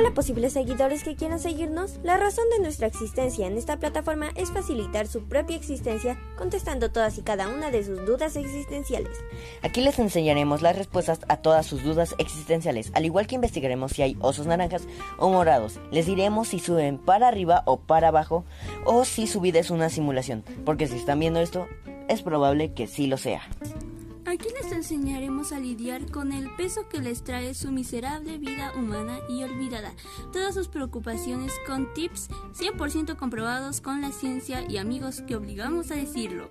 Hola posibles seguidores que quieran seguirnos. La razón de nuestra existencia en esta plataforma es facilitar su propia existencia contestando todas y cada una de sus dudas existenciales. Aquí les enseñaremos las respuestas a todas sus dudas existenciales, al igual que investigaremos si hay osos naranjas o morados. Les diremos si suben para arriba o para abajo o si su vida es una simulación, porque si están viendo esto, es probable que sí lo sea. Aquí les enseñaremos a lidiar con el peso que les trae su miserable vida humana y olvidada, todas sus preocupaciones con tips 100% comprobados con la ciencia y amigos que obligamos a decirlo.